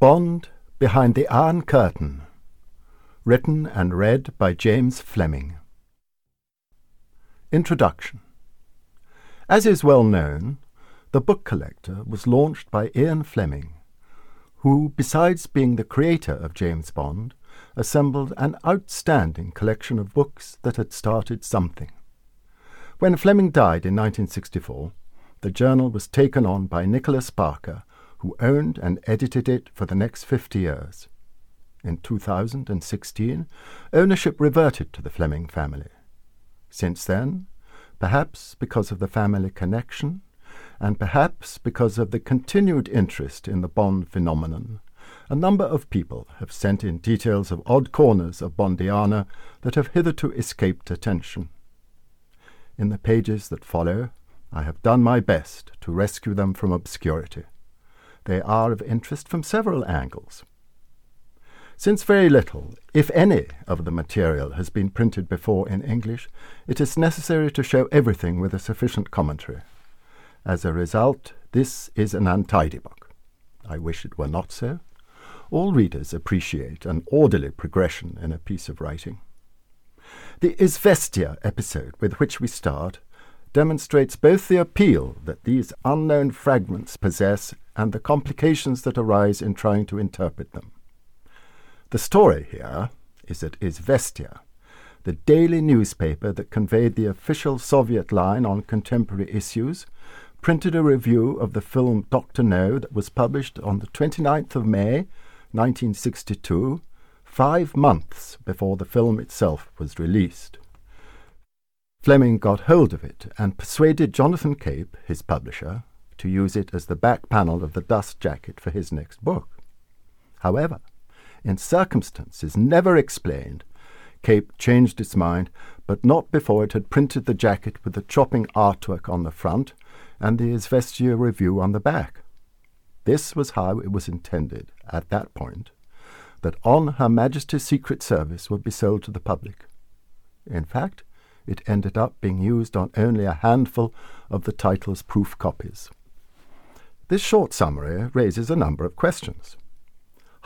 Bond Behind the Iron Curtain. Written and read by James Fleming. Introduction. As is well known, The Book Collector was launched by Ian Fleming, who, besides being the creator of James Bond, assembled an outstanding collection of books that had started something. When Fleming died in 1964, the journal was taken on by Nicolas Barker, who owned and edited it for the next 50 years. In 2016, ownership reverted to the Fleming family. Since then, perhaps because of the family connection, and perhaps because of the continued interest in the Bond phenomenon, a number of people have sent in details of odd corners of Bondiana that have hitherto escaped attention. In the pages that follow, I have done my best to rescue them from obscurity. They are of interest from several angles. Since very little, if any, of the material has been printed before in English, it is necessary to show everything with a sufficient commentary. As a result, this is an untidy book. I wish it were not so. All readers appreciate an orderly progression in a piece of writing. The Izvestia episode with which we start demonstrates both the appeal that these unknown fragments possess and the complications that arise in trying to interpret them. The story here is that Izvestia, the daily newspaper that conveyed the official Soviet line on contemporary issues, printed a review of the film Dr. No that was published on the 29th of May, 1962, five months before the film itself was released. Fleming got hold of it and persuaded Jonathan Cape, his publisher, to use it as the back panel of the dust jacket for his next book. However, in circumstances never explained, Cape changed its mind, but not before it had printed the jacket with the Chopping artwork on the front and the Izvestia review on the back. This was how it was intended, at that point, that On Her Majesty's Secret Service would be sold to the public. In fact, it ended up being used on only a handful of the title's proof copies. This short summary raises a number of questions.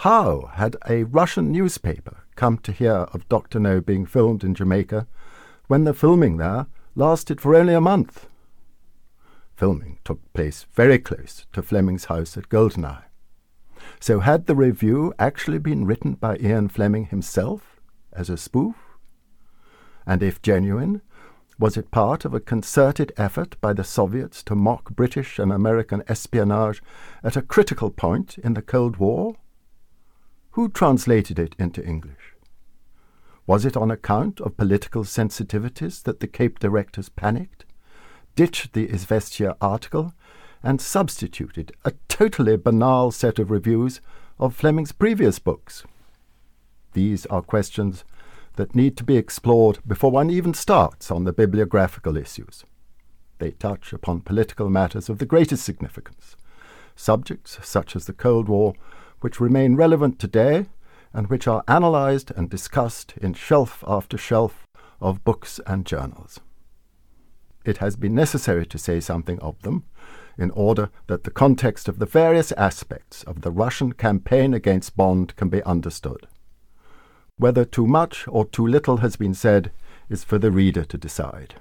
How had a Russian newspaper come to hear of Dr. No being filmed in Jamaica when the filming there lasted for only a month? Filming took place very close to Fleming's house at Goldeneye. So had the review actually been written by Ian Fleming himself as a spoof? And if genuine, was it part of a concerted effort by the Soviets to mock British and American espionage at a critical point in the Cold War? Who translated it into English? Was it on account of political sensitivities that the Cape directors panicked, ditched the Izvestia article, and substituted a totally banal set of reviews of Fleming's previous books? These are questions that need to be explored before one even starts on the bibliographical issues. They touch upon political matters of the greatest significance, subjects such as the Cold War, which remain relevant today and which are analyzed and discussed in shelf after shelf of books and journals. It has been necessary to say something of them in order that the context of the various aspects of the Russian campaign against Bond can be understood. Whether too much or too little has been said is for the reader to decide.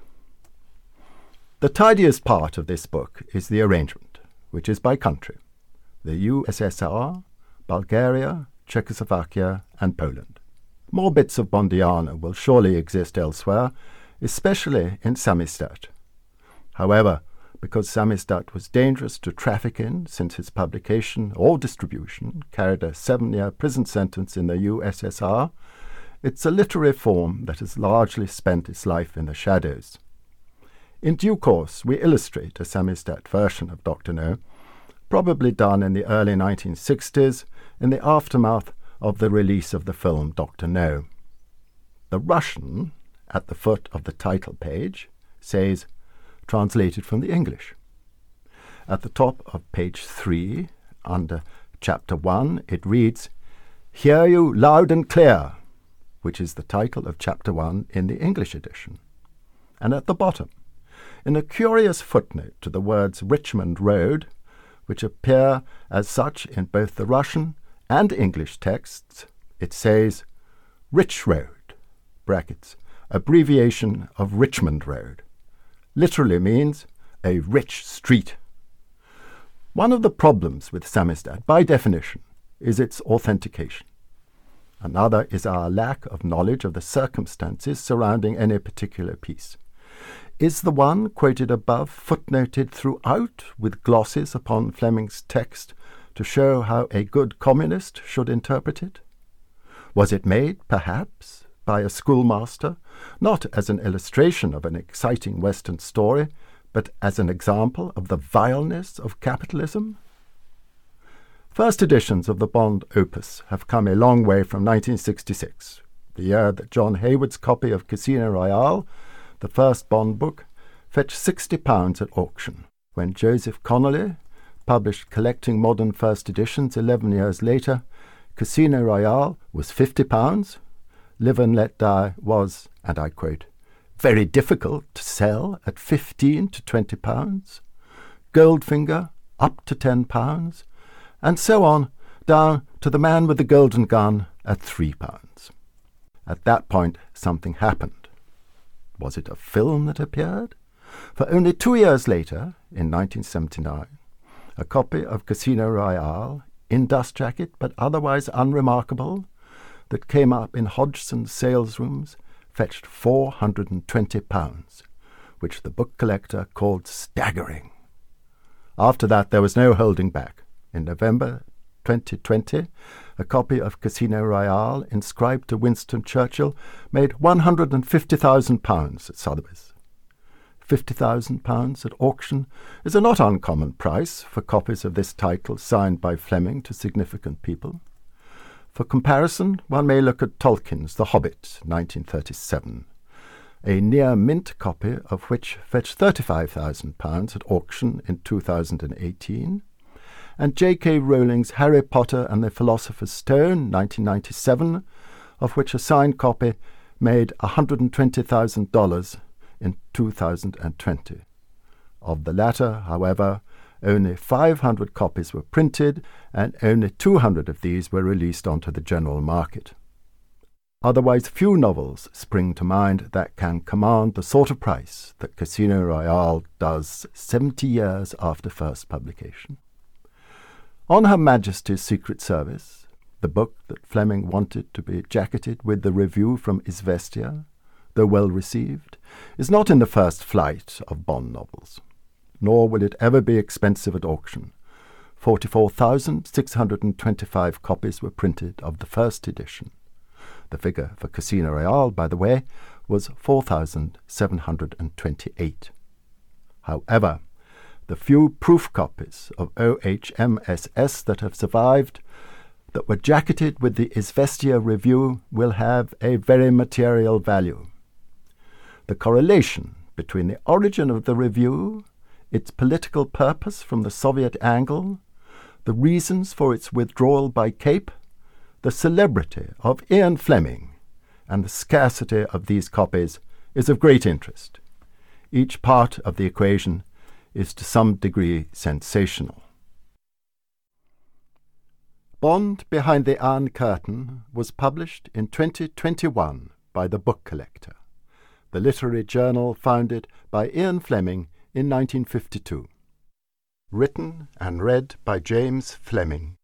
The tidiest part of this book is the arrangement, which is by country the USSR, Bulgaria, Czechoslovakia, and Poland. More bits of Bondiana will surely exist elsewhere, especially in Samizdat. However, because Samizdat was dangerous to traffic in since its publication or distribution carried a seven year prison sentence in the USSR, it's a literary form that has largely spent its life in the shadows. In due course, we illustrate a Samizdat version of Dr. No, probably done in the early 1960s in the aftermath of the release of the film Dr. No. The Russian, at the foot of the title page, says, translated from the English. At the top of page 3, under chapter 1, it reads, Hear you loud and clear, which is the title of chapter 1 in the English edition. And at the bottom, in a curious footnote to the words Richmond Road, which appear as such in both the Russian and English texts, it says Rich Road, brackets, abbreviation of Richmond Road, literally means a rich street. One of the problems with Samizdat, by definition, is its authentication. Another is our lack of knowledge of the circumstances surrounding any particular piece. Is the one quoted above footnoted throughout with glosses upon Fleming's text to show how a good communist should interpret it? Was it made, perhaps, by a schoolmaster, not as an illustration of an exciting Western story, but as an example of the vileness of capitalism? First editions of the Bond opus have come a long way from 1966, the year that John Hayward's copy of Casino Royale, the first Bond book, fetched £60 at auction, when Joseph Connolly published Collecting Modern First Editions 11 years later, Casino Royale was £50, Live and Let Die was, and I quote, very difficult to sell at 15 to 20 pounds, Goldfinger up to 10 pounds, and so on down to the man with the golden gun at three pounds. At that point, something happened. Was it a film that appeared? For only two years later, in 1979, a copy of Casino Royale, in dust jacket but otherwise unremarkable, that came up in Hodgson's salesrooms fetched £420, which the book collector called staggering. After that, there was no holding back. In November 2020, a copy of Casino Royale inscribed to Winston Churchill made £150,000 at Sotheby's. £50,000 at auction is a not uncommon price for copies of this title signed by Fleming to significant people. For comparison, one may look at Tolkien's The Hobbit, 1937, a near mint copy of which fetched £35,000 at auction in 2018, and J.K. Rowling's Harry Potter and the Philosopher's Stone, 1997, of which a signed copy made $120,000 in 2020. Of the latter, however, only 500 copies were printed, and only 200 of these were released onto the general market. Otherwise, few novels spring to mind that can command the sort of price that Casino Royale does 70 years after first publication. On Her Majesty's Secret Service, the book that Fleming wanted to be jacketed with the review from Izvestia, though well received, is not in the first flight of Bond novels. Nor will it ever be expensive at auction. 44,625 copies were printed of the first edition. The figure for Casino Royale, by the way, was 4,728. However, the few proof copies of OHMSS that have survived that were jacketed with the Izvestia review will have a very material value. The correlation between the origin of the review, its political purpose from the Soviet angle, the reasons for its withdrawal by Cape, the celebrity of Ian Fleming, and the scarcity of these copies is of great interest. Each part of the equation is to some degree sensational. Bond Behind the Iron Curtain was published in 2021 by The Book Collector, the literary journal founded by Ian Fleming in 1952. Written and read by James Fleming.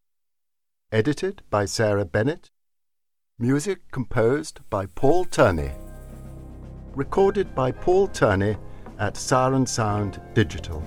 Edited by Sarah Bennett. Music composed by Paul Turney. Recorded by Paul Turney at Siren Sound Digital.